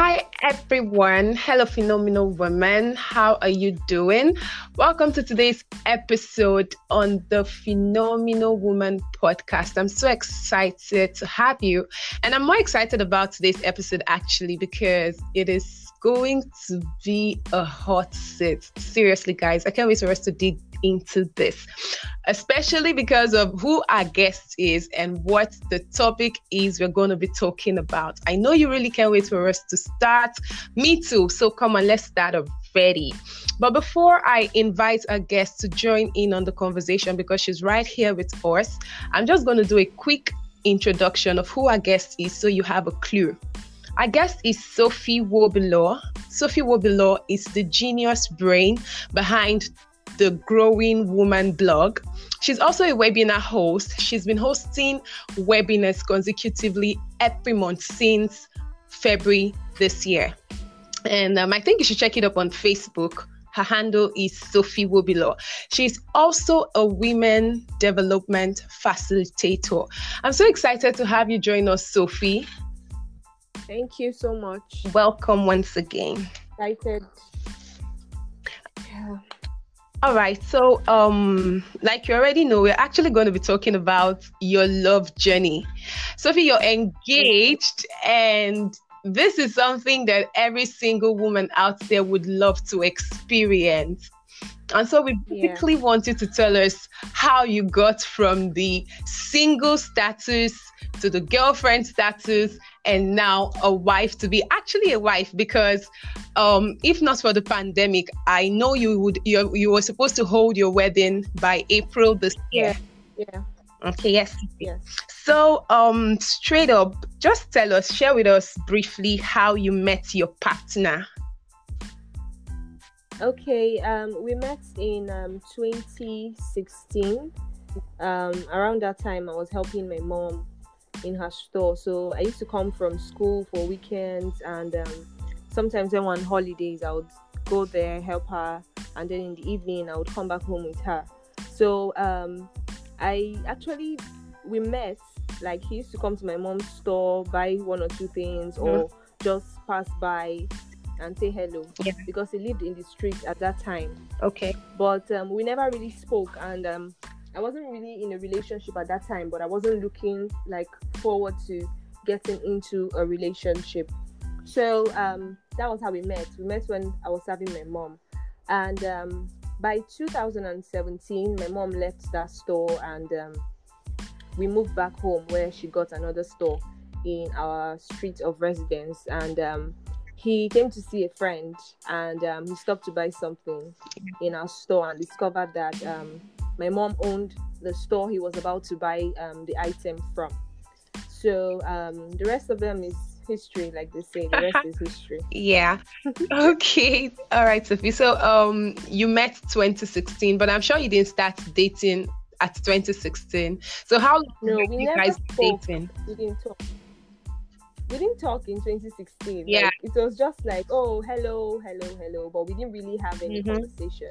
Hi, everyone. Hello, phenomenal women. How are you doing? Welcome to today's episode on the Phenomenal Woman podcast. I'm so excited to have you. And I'm more excited about today's episode actually because it is going to be a hot sit. Seriously, guys, I can't wait for us to dig into this, especially because of who our guest is and what the topic is we're going to be talking about. I know you really can't wait for us to start. Me too. So come on, let's start already. But before I invite our guest to join in on the conversation because she's right here with us, I'm just going to do a quick introduction of who our guest is so you have a clue. Our guest is Sophie Wobilo. Sophie Wobilo is the genius brain behind the Growing Woman blog. She's also a webinar host. She's been hosting webinars consecutively every month since February this year. And um, I think you should check it up on Facebook. Her handle is Sophie Wobilo. She's also a women development facilitator. I'm so excited to have you join us, Sophie. Thank you so much. Welcome once again. Excited. All right. So, um, like you already know, we're actually going to be talking about your love journey. Sophie, you're engaged, and this is something that every single woman out there would love to experience. And so we basically yeah. want you to tell us how you got from the single status to the girlfriend status and now a wife to be actually a wife because um, if not for the pandemic i know you would you, you were supposed to hold your wedding by april this year yeah, yeah. okay yes yes so um straight up just tell us share with us briefly how you met your partner okay um we met in um 2016 um around that time i was helping my mom in her store. So I used to come from school for weekends, and um, sometimes when on holidays, I would go there, help her, and then in the evening, I would come back home with her. So um, I actually we met. Like he used to come to my mom's store, buy one or two things, mm-hmm. or just pass by and say hello yeah. because he lived in the street at that time. Okay. But um, we never really spoke, and um, I wasn't really in a relationship at that time, but I wasn't looking like forward to getting into a relationship. So um, that was how we met. We met when I was having my mom, and um, by 2017, my mom left that store and um, we moved back home where she got another store in our street of residence and um, he came to see a friend and um, he stopped to buy something in our store and discovered that um, my mom owned the store he was about to buy um, the item from. So um, the rest of them is history, like they say. The rest is history. Yeah. okay. All right, Sophie. So um, you met 2016, but I'm sure you didn't start dating at 2016. So how long no, were you guys dating? We didn't talk. We didn't talk in 2016. Yeah. Like, it was just like, oh, hello, hello, hello, but we didn't really have any mm-hmm. conversation.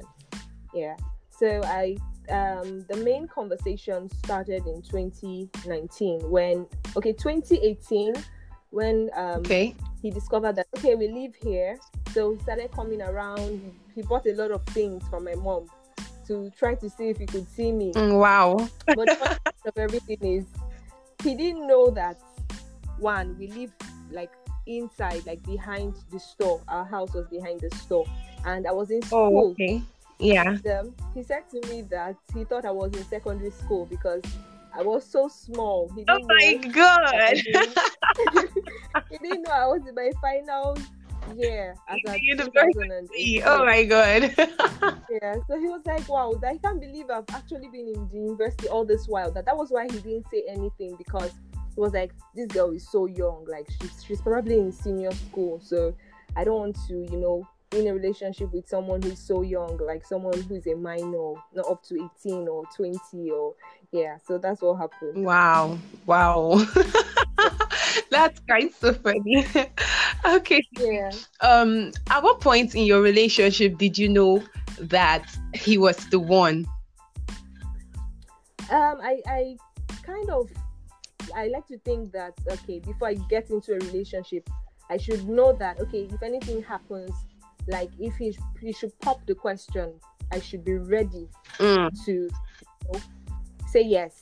Yeah. So I um, the main conversation started in 2019 when, okay, 2018 when um, okay. he discovered that, okay, we live here. So he started coming around. He bought a lot of things from my mom to try to see if he could see me. Mm, wow. but of everything is, he didn't know that, one, we live like inside, like behind the store. Our house was behind the store. And I was in oh, school. Oh, okay yeah. And, um, he said to me that he thought I was in secondary school because I was so small. He oh my god! he didn't know I was in my final year as a university. Oh my god! yeah, so he was like, "Wow, I can't believe I've actually been in the university all this while." That that was why he didn't say anything because was like, "This girl is so young. Like she's she's probably in senior school, so I don't want to, you know." in a relationship with someone who's so young, like someone who's a minor, not up to 18 or 20 or yeah. So that's what happened. Wow. Wow. that's kind of funny. okay. Yeah. Um at what point in your relationship did you know that he was the one? Um I I kind of I like to think that okay, before I get into a relationship, I should know that okay, if anything happens, like if he he should pop the question, I should be ready Mm. to you know, say yes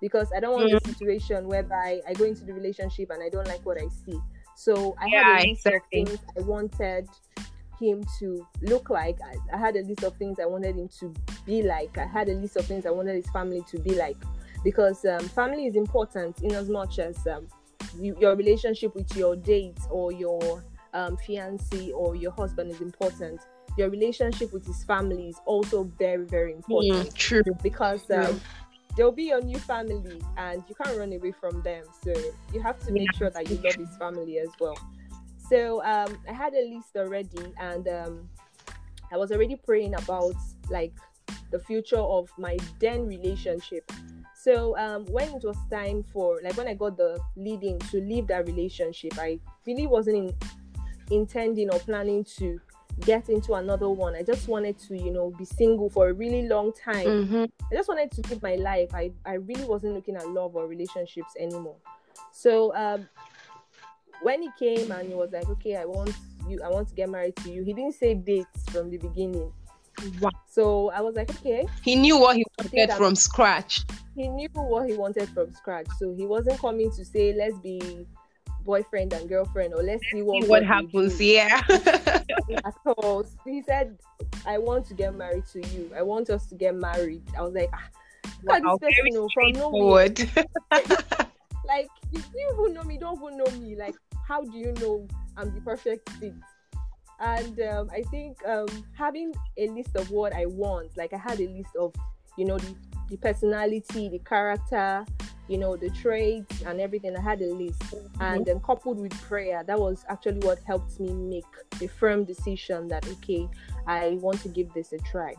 because I don't want Mm. a situation whereby I go into the relationship and I don't like what I see. So I Yeah, had a list exactly. of things I wanted him to look like. I, I had a list of things I wanted him to be like. I had a list of things I wanted his family to be like. Because um, family is important in as much as um, you, your relationship with your date or your um, fiance or your husband is important. Your relationship with his family is also very, very important Mm, true. because True. um, they'll be your new family and you can't run away from them. So you have to make sure that you love his family as well. So um, I had a list already and um, I was already praying about like the future of my then relationship. So um, when it was time for like when I got the leading to leave that relationship, I really wasn't in, intending or planning to get into another one. I just wanted to, you know, be single for a really long time. Mm-hmm. I just wanted to live my life. I, I really wasn't looking at love or relationships anymore. So um, when he came and he was like, okay, I want you, I want to get married to you. He didn't say dates from the beginning. Wow. So I was like, okay. He knew what he wanted from scratch. He knew what he wanted from scratch. So he wasn't coming to say, let's be boyfriend and girlfriend or let's see what, See what happens. Yeah. at all. He said, I want to get married to you. I want us to get married. I was like, ah, wow. this person, oh, from nowhere. straightforward. like you even know me, don't even know me. Like, how do you know I'm the perfect fit? And um, I think um, having a list of what I want, like I had a list of, you know, the, the personality, the character, you know, the trades and everything. I had a list, and then coupled with prayer, that was actually what helped me make a firm decision that okay, I want to give this a try.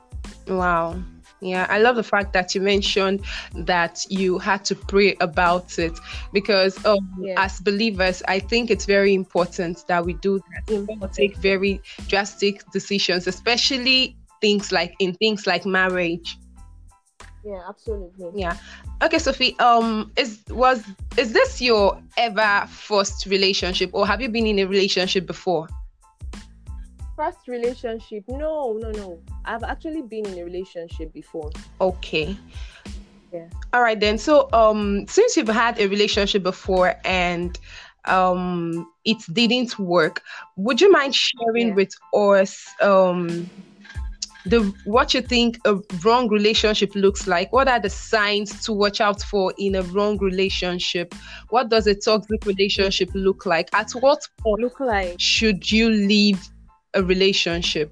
Wow. Yeah, I love the fact that you mentioned that you had to pray about it because um, as believers, I think it's very important that we do that. We Important. take very drastic decisions, especially things like in things like marriage. Yeah, absolutely. Yeah. Okay, Sophie. Um, is was is this your ever first relationship, or have you been in a relationship before? First relationship? No, no, no. I've actually been in a relationship before. Okay. Yeah. All right then. So um since you've had a relationship before and um it didn't work, would you mind sharing Yeah. with us um the what you think a wrong relationship looks like? What are the signs to watch out for in a wrong relationship? What does a toxic relationship look like? At what point Look like should you leave a relationship?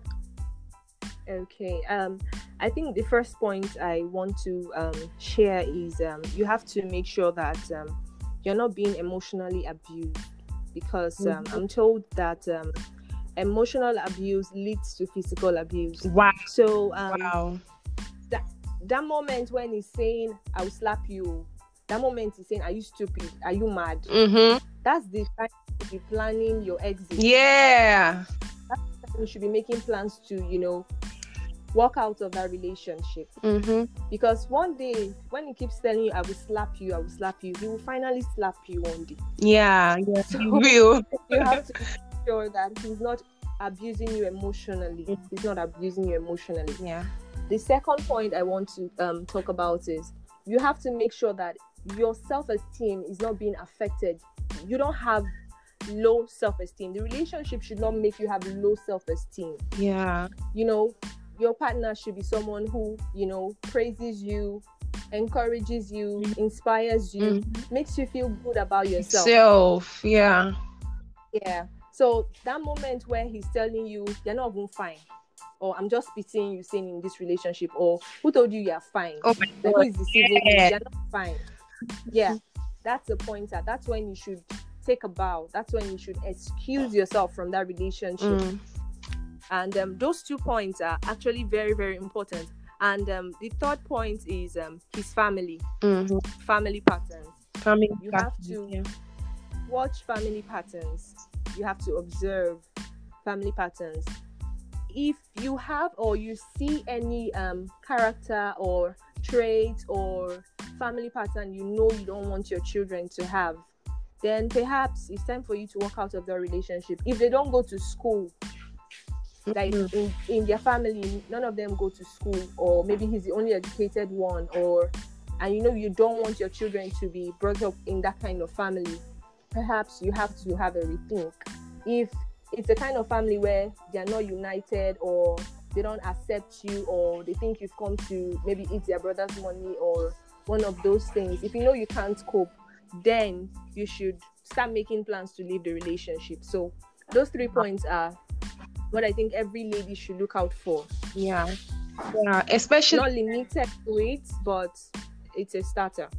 Okay. Um, I think the first point I want to um, share is um, you have to make sure that um, you're not being emotionally abused because um, Mhm. I'm told that um, emotional abuse leads to physical abuse. Wow. So um, Wow. that that moment when he's saying "I will slap you," that moment he's saying "Are you stupid? Are you mad?" Mm-hmm. That's the time to be planning your exit. Yeah. You should be making plans to, you know, walk out of that relationship. Mm-hmm. Because one day, when he keeps telling you, I will slap you, I will slap you, he will finally slap you one day. Yeah. Yeah. So- You will. Have to sure that he's not abusing you emotionally. Mm. He's not abusing you emotionally. Yeah. The second point I want to um, talk about is you have to make sure that your self esteem is not being affected. You don't have low self esteem. The relationship should not make you have low self esteem. Yeah. you know your partner should be someone who you know praises you encourages you mm. inspires you mm. makes you feel good about yourself Self. Yeah. yeah so that moment where he's telling you you're not even fine or i'm just pitying you saying in this relationship or who told you you're fine Oh my like, who is deceiving yeah. you you're not fine yeah that's the pointer that's when you should take a bow that's when you should excuse yourself from that relationship Mm. and um, those two points are actually very very important and um, the third point is um, his family Mm-hmm. family patterns Coming You back. have to- Yeah. watch family patterns you have to observe family patterns if you have or you see any um, character or trait or family pattern you know you don't want your children to have then perhaps it's time for you to walk out of the relationship. If they don't go to school, like Mm-hmm. in, in their family, none of them go to school, or maybe he's the only educated one, or and you know you don't want your children to be brought up in that kind of family, perhaps you have to have a rethink. If it's a kind of family where they are not united or they don't accept you or they think you've come to maybe eat their brother's money or one of those things if you know you can't cope then you should start making plans to leave the relationship so those three points are what i think every lady should look out for Yeah. Yeah. Especially not limited to it but it's a starter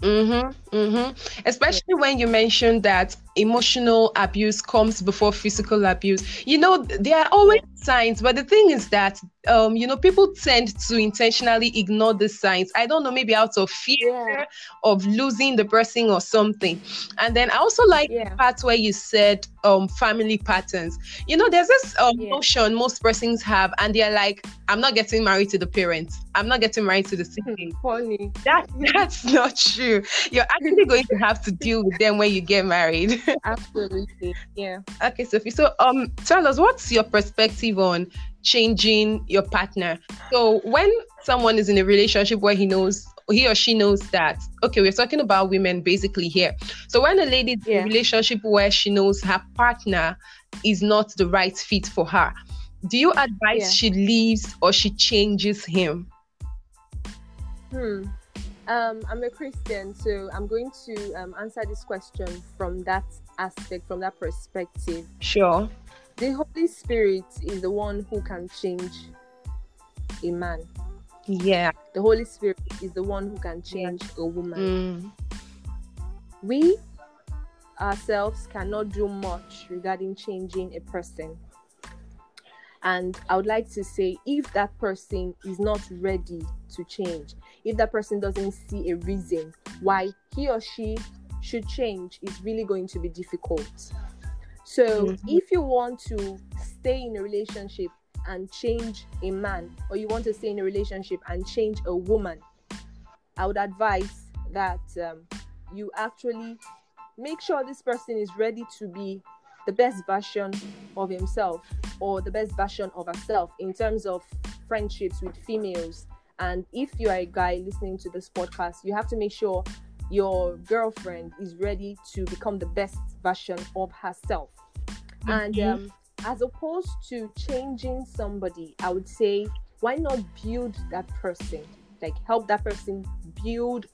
Mm-hmm, mm-hmm. Especially when you mentioned that emotional abuse comes before physical abuse. You know, there are always signs, but the thing is that, um, you know, people tend to intentionally ignore the signs. I don't know, maybe out of fear Yeah. of losing the person or something. And then I also like Yeah. the part where you said, um, family patterns. You know, there's this um, Yeah. notion most persons have, and they're like, I'm not getting married to the parents. I'm not getting married to the sibling. funny That that's not true. You're actually going to have to deal with them when you get married. absolutely yeah okay, Sophie. So um tell us what's your perspective on changing your partner? So when someone is in a relationship where he knows he or she knows that okay, we're talking about women basically here. So when a lady is in a relationship where she knows her partner is not the right fit for her, do you advise Yeah. she leaves or she changes him? Hmm. Um, I'm a Christian, so I'm going to um, answer this question from that aspect, from that perspective. Sure. The Holy Spirit is the one who can change a man. Yeah. The Holy Spirit is the one who can change a woman. Mm. We ourselves cannot do much regarding changing a person. And I would like to say if that person is not ready to change, if that person doesn't see a reason why he or she should change, it's really going to be difficult. So Mhm. if you want to stay in a relationship and change a man, or you want to stay in a relationship and change a woman, I would advise that um, you actually make sure this person is ready to be the best version of himself or the best version of herself in terms of friendships with females. And if you are a guy listening to this podcast, you have to make sure your girlfriend is ready to become the best version of herself. And um, as opposed to changing somebody, I would say, why not build that person? Like help that person build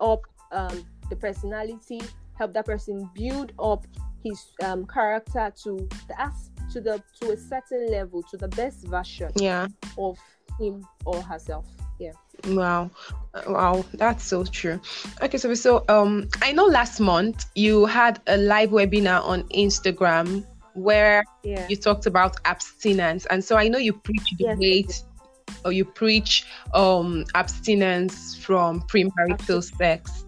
up um, the personality, help that person build up his um, character to the as to the to a certain level, to the best version Yeah. of him or herself. Yeah. Wow. Uh, Wow, that's so true. Okay, so so um I know last month you had a live webinar on Instagram where Yeah. you talked about abstinence and so I know you preach the Yes, wait or you preach um abstinence from premarital sex.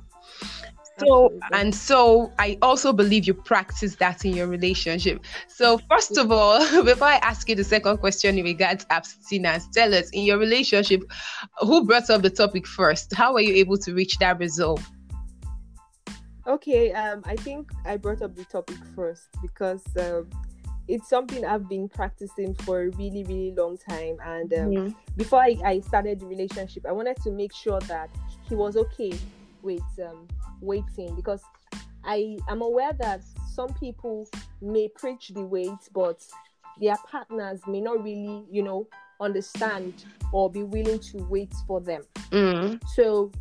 So and so I also believe you practice that in your relationship. So first of all, before I ask you the second question in regards to abstinence, tell us in your relationship, who brought up the topic first? How were you able to reach that result? Okay, um, I think I brought up the topic first because um, it's something I've been practicing for a really, really long time. And um, Mhm. before I, I started the relationship, I wanted to make sure that he was okay with um, waiting because I am aware that some people may preach the wait, but their partners may not really, you know, understand or be willing to wait for them. Mm. So,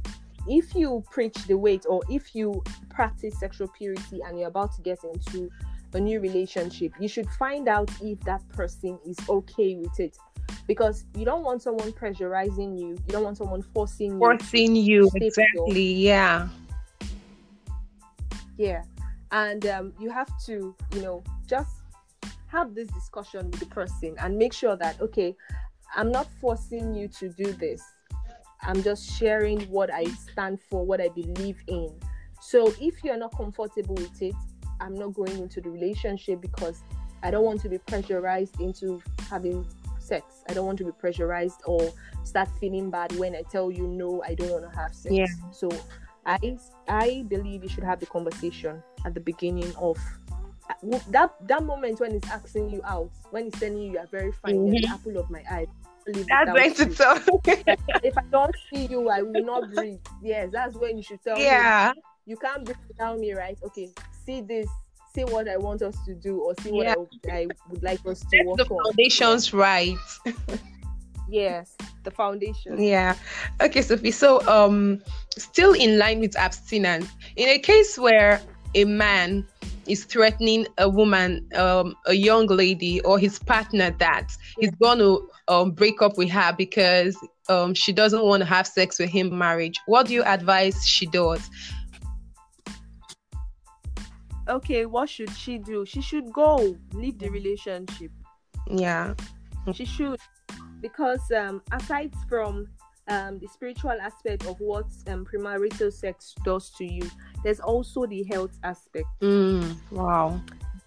if you preach the wait or if you practice sexual purity and you're about to get into a new relationship, you should find out if that person is okay with it. Because you don't want someone pressurizing you, you don't want someone forcing you. Forcing you exactly, yeah. Yeah. And um, you have to, you know, just have this discussion with the person and make sure that, okay, I'm not forcing you to do this. I'm just sharing what I stand for, what I believe in. So if you're not comfortable with it, I'm not going into the relationship because I don't want to be pressurized into having sex. I don't want to be pressurized or start feeling bad when I tell you no, I don't want to have sex. Yeah. So I I believe you should have the conversation at the beginning of uh, that that moment when he's asking you out, when he's telling you you are very fine, mm-hmm. the apple of my eye. That's when to tell. if I don't see you, I will not breathe. Yes, that's when you should tell yeah. me. You can't breathe without me, right? Okay, see this, see what I want us to do, or see what yeah. I, I, would like us to work the on. Foundations right. yes, the foundation. Yeah. Okay, Sophie. So, um, still in line with abstinence, in a case where a man is threatening a woman, um, a young lady, or his partner that he's going to um, break up with her because um, she doesn't want to have sex with him marriage, what do you advise she does? Okay, what should she do? She should go leave the relationship. Yeah. She should because um aside from um the spiritual aspect of what um premarital sex does to you, there's also the health aspect. Mm, wow.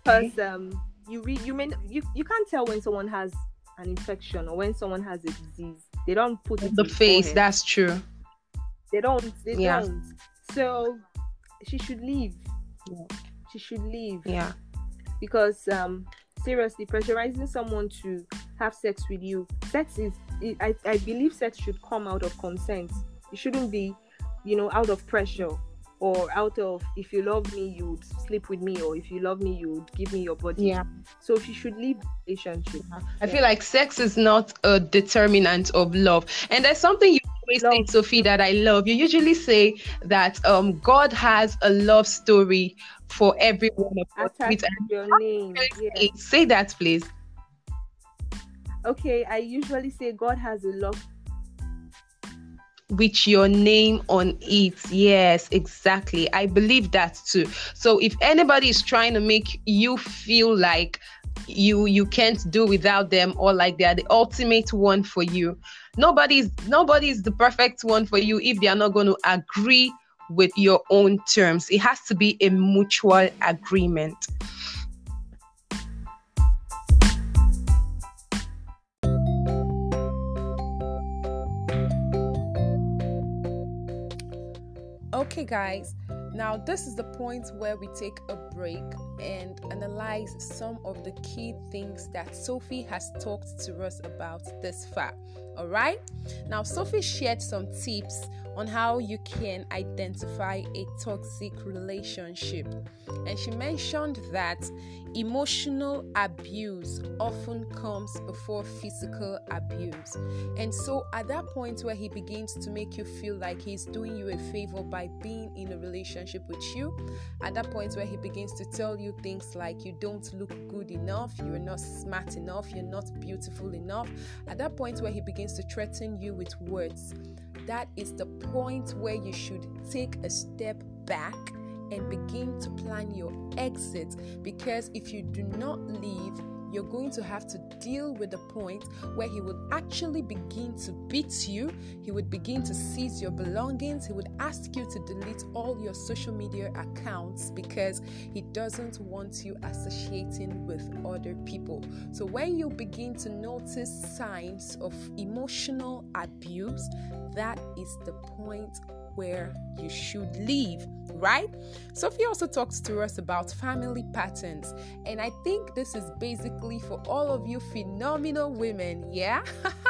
Because um you read you mean you, you can't tell when someone has an infection or when someone has a disease. They don't put it the face. That's true. They don't. They yeah. don't. So she should leave. Yeah. She should leave. Yeah. Because um seriously pressurizing someone to have sex with you sex is I, I believe sex should come out of consent. It shouldn't be you know out of pressure or out of if you love me you would sleep with me or if you love me you would give me your body. Yeah. So she should leave relationship. I yeah. feel like sex is not a determinant of love. And there's something you always love. say sophie that i love. You usually say that um god has a love story for every one of us. Your name yes. say that please okay i usually say god has a lock with your name on it. Yes, exactly. I believe that too. So if anybody is trying to make you feel like you you can't do without them or like they are the ultimate one for you, nobody's nobody's the perfect one for you if they are not going to agree with your own terms. It has to be a mutual agreement. Okay, guys, now this is the point where we take a break and analyze some of the key things that Sophie has talked to us about this far. All right, now Sophie shared some tips on how you can identify a toxic relationship. And she mentioned that emotional abuse often comes before physical abuse. And so, at that point where he begins to make you feel like he's doing you a favor by being in a relationship with you, at that point where he begins to tell you things like you don't look good enough, you're not smart enough, you're not beautiful enough, at that point where he begins to threaten you with words that is the point where you should take a step back and begin to plan your exit because if you do not leave you're going to have to deal with the point where he would actually begin to beat you. He would begin to seize your belongings. He would ask you to delete all your social media accounts because he doesn't want you associating with other people. So, when you begin to notice signs of emotional abuse, that is the point where you should leave, right? Sophie also talks to us about family patterns, and I think this is basically for all of you phenomenal women, yeah?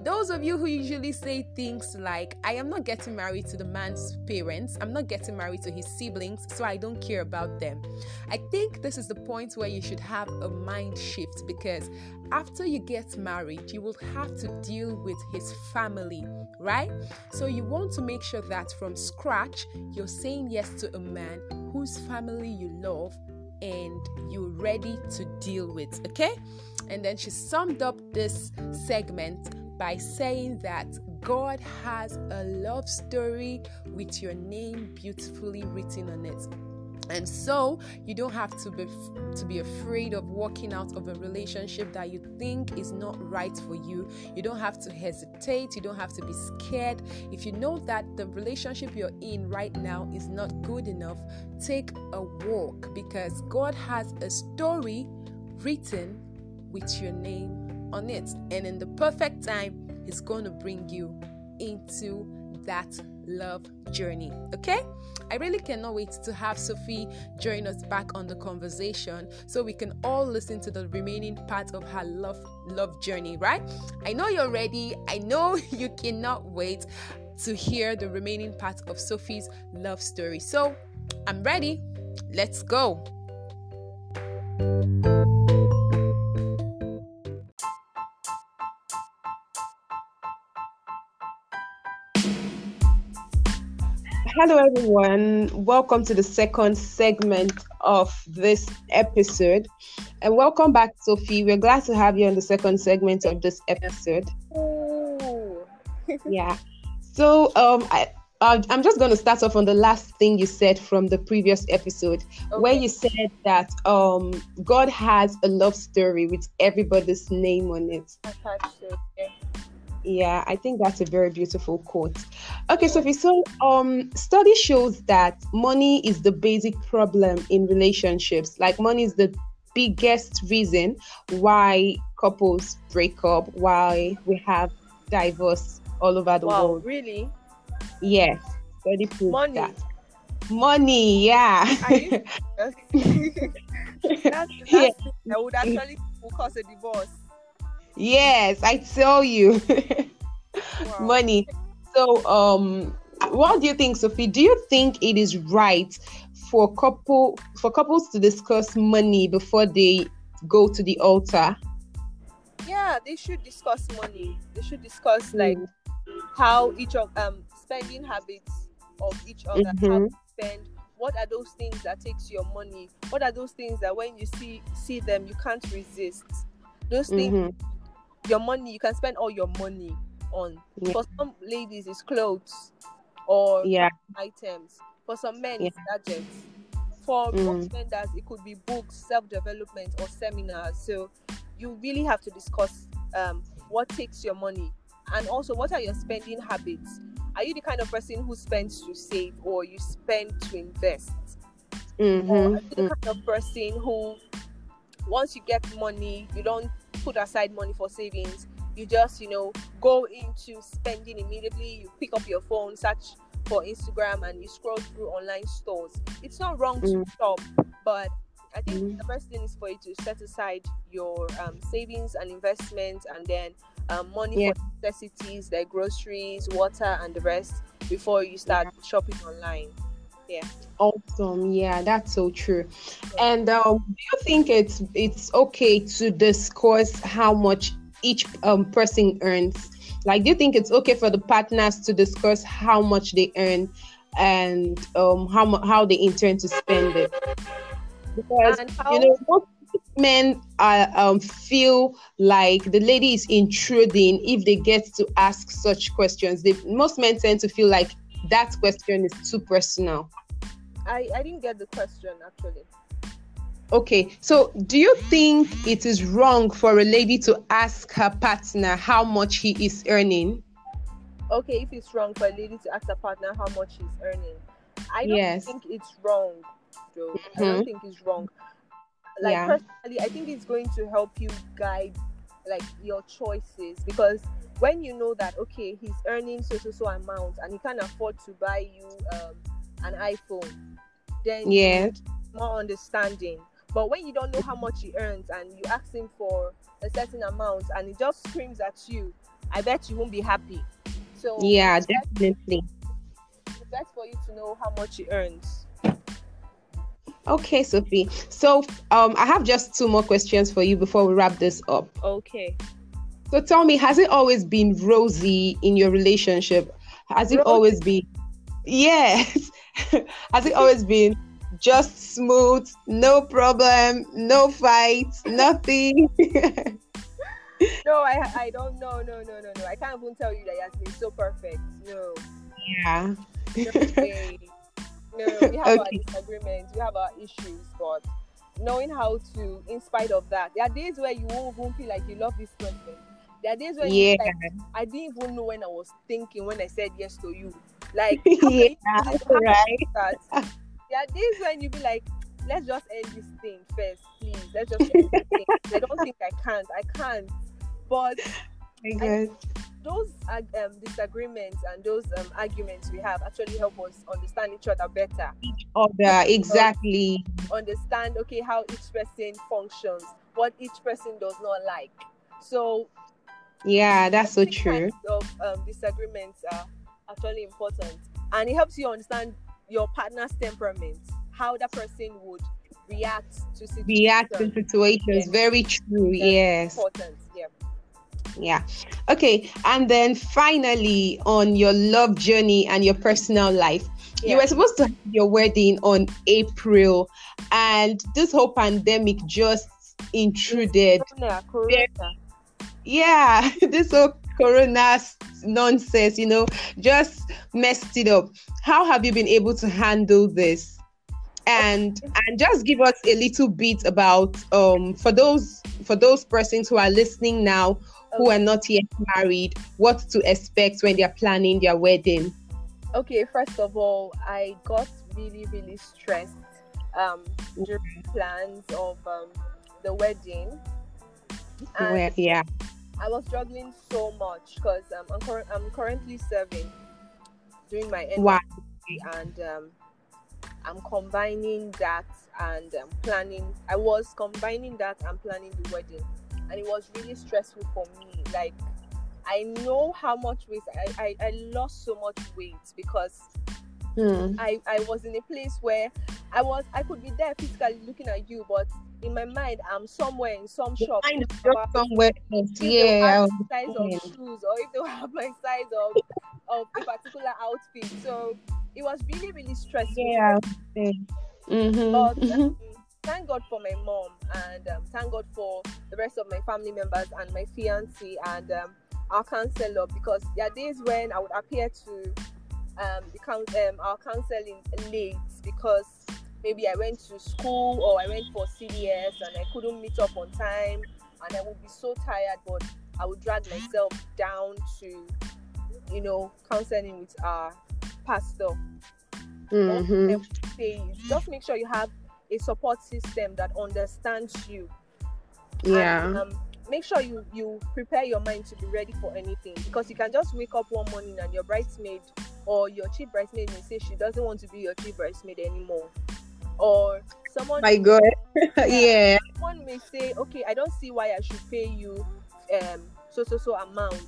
Those of you who usually say things like, I am not getting married to the man's parents, I'm not getting married to his siblings, so I don't care about them. I think this is the point where you should have a mind shift because after you get married, you will have to deal with his family, right? So you want to make sure that from scratch, you're saying yes to a man whose family you love and you're ready to deal with, okay? And then she summed up this segment by saying that God has a love story with your name beautifully written on it. And so you don't have to be to be afraid of walking out of a relationship that you think is not right for you. You don't have to hesitate, you don't have to be scared. If you know that the relationship you're in right now is not good enough, take a walk because God has a story written with your name on it. And in the perfect time, He's going to bring you into that love journey. Okay? I really cannot wait to have Sophie join us back on the conversation so we can all listen to the remaining part of her love love journey, right? I know you're ready. I know you cannot wait to hear the remaining part of Sophie's love story. So, I'm ready. Let's go. Hello, everyone. Welcome to the second segment of this episode. And welcome back, Sophie. We're glad to have you on the second segment of this episode. yeah. So, um, I, uh, I'm just going to start off on the last thing you said from the previous episode, okay. where you said that um, God has a love story with everybody's name on it. Attached to it. Yeah, I think that's a very beautiful quote. Okay, Sophie. So, um, study shows that money is the basic problem in relationships. Like, money is the biggest reason why couples break up, why we have divorce all over the wow, world. Really? Yes, study proves money. that. Money, yeah. that's, that's yeah. I would actually cause a divorce. Yes, I tell you. wow. Money. So, um, what do you think, Sophie? Do you think it is right for couple for couples to discuss money before they go to the altar? Yeah, they should discuss money. They should discuss mm. like how each of um spending habits of each other, mm-hmm. how to spend. What are those things that takes your money? What are those things that when you see see them you can't resist? Those things mm-hmm your money you can spend all your money on yeah. for some ladies it's clothes or yeah items for some men yeah. it's gadgets for mm. most vendors it could be books self-development or seminars so you really have to discuss um, what takes your money and also what are your spending habits are you the kind of person who spends to save or you spend to invest mm-hmm. or are you the mm. kind of person who once you get money you don't put aside money for savings. You just, you know, go into spending immediately. You pick up your phone, search for Instagram, and you scroll through online stores. It's not wrong mm. to shop, but I think mm. the best thing is for you to set aside your um, savings and investments, and then um, money yeah. for necessities like groceries, water, and the rest before you start yeah. shopping online. Yeah. Awesome. Yeah, that's so true. And um, do you think it's it's okay to discuss how much each um, person earns? Like, do you think it's okay for the partners to discuss how much they earn and um, how how they intend to spend it? Because how- you know most men uh, um, feel like the lady is intruding if they get to ask such questions. They, most men tend to feel like that question is too personal. I, I didn't get the question actually. Okay, so do you think it is wrong for a lady to ask her partner how much he is earning? Okay, if it's wrong for a lady to ask her partner how much he's earning, I don't yes. think it's wrong, Joe. Mm-hmm. I don't mm-hmm. think it's wrong. Like yeah. personally, I think it's going to help you guide like your choices because when you know that okay, he's earning so so so amount and he can afford to buy you um, an iPhone, then yeah, more understanding. But when you don't know how much he earns and you ask him for a certain amount and he just screams at you, I bet you won't be happy. So yeah, it's definitely. Best, it's best for you to know how much he earns. Okay, Sophie. So um, I have just two more questions for you before we wrap this up. Okay. So tell me, has it always been rosy in your relationship? Has it always been? Yes. Has it always been just smooth, no problem, no fights, nothing? no, I I don't know. No, no, no, no. I can't even tell you that it has been so perfect. No. Yeah. No, no we have okay. our disagreements, we have our issues, but knowing how to, in spite of that, there are days where you won't even feel like you love this person. There are days when yeah. like, I didn't even know when I was thinking when I said yes to you. Like, yeah, right. That? There are days when you be like, let's just end this thing first, please. Let's just end this thing. I don't think I can't. I can't. But I, those um, disagreements and those um, arguments we have actually help us understand each other better. Each other, exactly. Understand, okay, how each person functions, what each person does not like. So, yeah, that's so true. Of um, disagreements are actually important, and it helps you understand your partner's temperament, how that person would react to situations. React to situations. Very true. That's yes. Important. Yeah. Yeah. Okay. And then finally, on your love journey and your personal life, yeah. you were supposed to have your wedding on April, and this whole pandemic just intruded. Corona, corona. Yeah, this whole corona nonsense, you know, just messed it up. How have you been able to handle this? And and just give us a little bit about um for those for those persons who are listening now who are not yet married, what to expect when they're planning their wedding. Okay, first of all, I got really, really stressed um, during plans of um, the wedding. And yeah. I was struggling so much because um, I'm, cur- I'm currently serving doing my NYSC wow. and um, I'm combining that and um, planning. I was combining that and planning the wedding, and it was really stressful for me. Like, I know how much weight I, I, I lost so much weight because hmm. I, I was in a place where I was I could be there physically looking at you, but in my mind, I'm somewhere in some shop. Mind somewhere else. Yeah. size of shoes, or if they have my size of of a particular outfit. So it was really really stressful. Yeah. Mm-hmm. But um, thank God for my mom, and um, thank God for the rest of my family members and my fiance and um, our counselor because there are days when I would appear to um, the um, our counseling late because maybe I went to school or I went for CDS and I couldn't meet up on time and I would be so tired, but I would drag myself down to, you know, counseling with our pastor. Mm-hmm. Just make sure you have a support system that understands you. Yeah. And, um, make sure you you prepare your mind to be ready for anything because you can just wake up one morning and your bridesmaid or your chief bridesmaid may say she doesn't want to be your chief bridesmaid anymore or someone my god yeah someone may say okay i don't see why i should pay you um so so so amount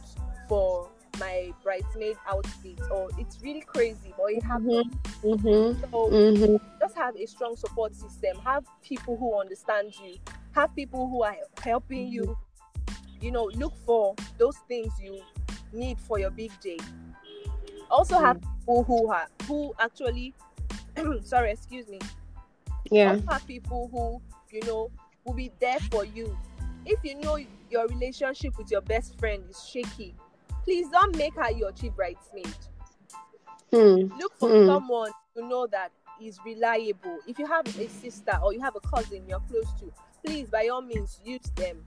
for my bridesmaid outfit or it's really crazy but it happens mm-hmm. mm-hmm. so mm-hmm. just have a strong support system have people who understand you have people who are helping you you know look for those things you need for your big day also have mm. people who are who actually sorry excuse me yeah. Have people who you know will be there for you. If you know your relationship with your best friend is shaky please don't make her your chief bridesmaid. Hmm. look for hmm. someone you know that is reliable. If you have a sister or you have a cousin you're close to please by all means use them.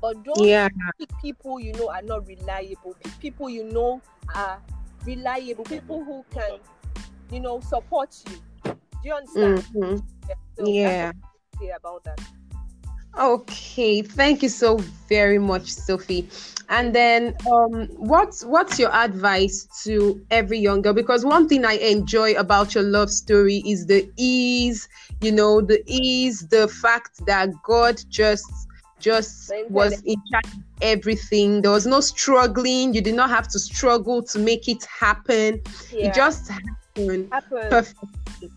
But don't yeah. pick people you know are not reliable. Pick people you know are reliable. People who can you know support you do you understand mm-hmm. So yeah. about that. Okay, thank you so very much, Sophie. And then, um, what's what's your advice to every young girl? Because one thing I enjoy about your love story is the ease. You know, the ease, the fact that God just just was in charge of everything. There was no struggling. You did not have to struggle to make it happen. Yeah. It just happened, happened. perfectly.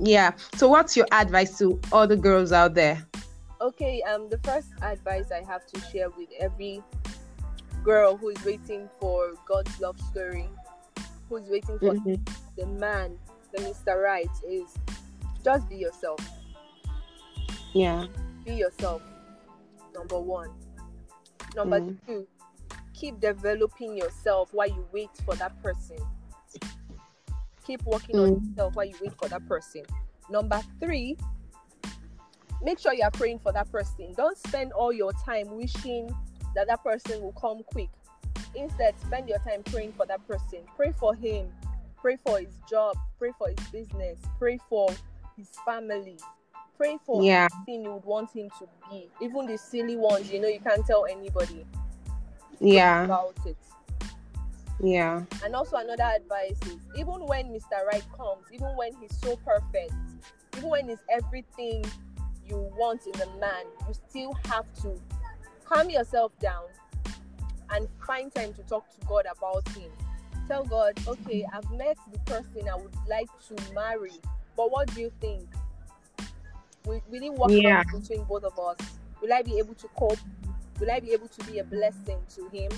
Yeah. So what's your advice to all the girls out there? Okay, um the first advice I have to share with every girl who is waiting for God's love story, who's waiting for mm-hmm. the man, the Mr. Right is just be yourself. Yeah. Be yourself. Number 1. Number mm 2, keep developing yourself while you wait for that person keep working mm. on yourself while you wait for that person. Number three, make sure you are praying for that person. Don't spend all your time wishing that that person will come quick. Instead, spend your time praying for that person. Pray for him. Pray for his job. Pray for his business. Pray for his family. Pray for yeah. anything you would want him to be. Even the silly ones, you know, you can't tell anybody. Yeah. About it. Yeah. And also another advice is even when Mr. Right comes, even when he's so perfect, even when he's everything you want in a man, you still have to calm yourself down and find time to talk to God about him. Tell God, okay, I've met the person I would like to marry, but what do you think? Will, will it work Yeah. out between both of us? Will I be able to cope? Will I be able to be a blessing to him?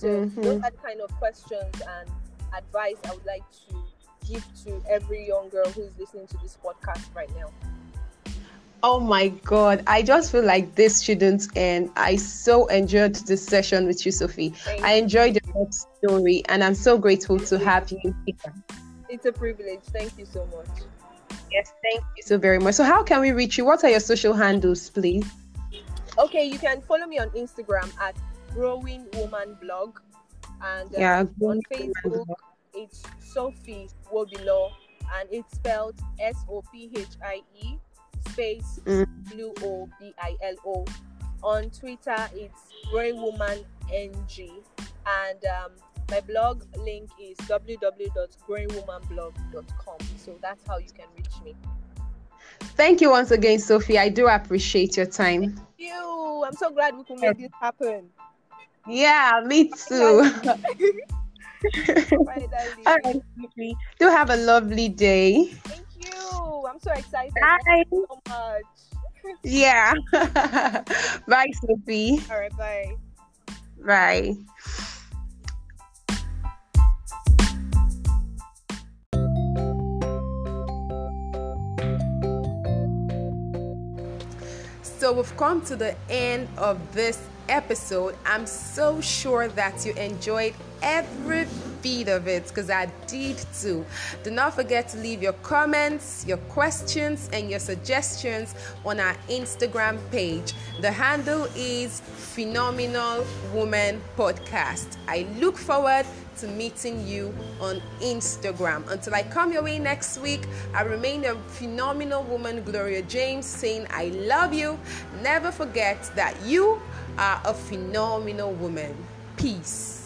So Mhm. those are the kind of questions and advice I would like to give to every young girl who is listening to this podcast right now. Oh my God. I just feel like this shouldn't end. I so enjoyed this session with you, Sophie. Thank I enjoyed the whole story and I'm so grateful to have you here. It's a privilege. Thank you so much. Yes, thank you so very much. So, how can we reach you? What are your social handles, please? Okay, you can follow me on Instagram at Growing Woman Blog, and uh, Yeah, on Facebook it's Sophie Wobilo, and it's spelled S O P H I E space Mm. W O B I L O. On Twitter it's Growing Woman NG, and um, my blog link is www.growingwomanblog.com. So that's how you can reach me. Thank you once again, Sophie. I do appreciate your time. You, I'm so glad we could make this happen. Yeah, me too. Bye, darling. All right, Sophie. Do have a lovely day. Thank you. I'm so excited. Bye. Thank you so much. Yeah. Bye, Sophie. All right, bye. Bye. So we've come to the end of this episode. I'm so sure that you enjoyed every bit of it because I did too. Do not forget to leave your comments, your questions, and your suggestions on our Instagram page. The handle is Phenomenal Woman Podcast. I look forward to meeting you on Instagram. Until I come your way next week, I remain a phenomenal woman, Gloria James, saying, I love you. Never forget that you are a phenomenal woman. Peace.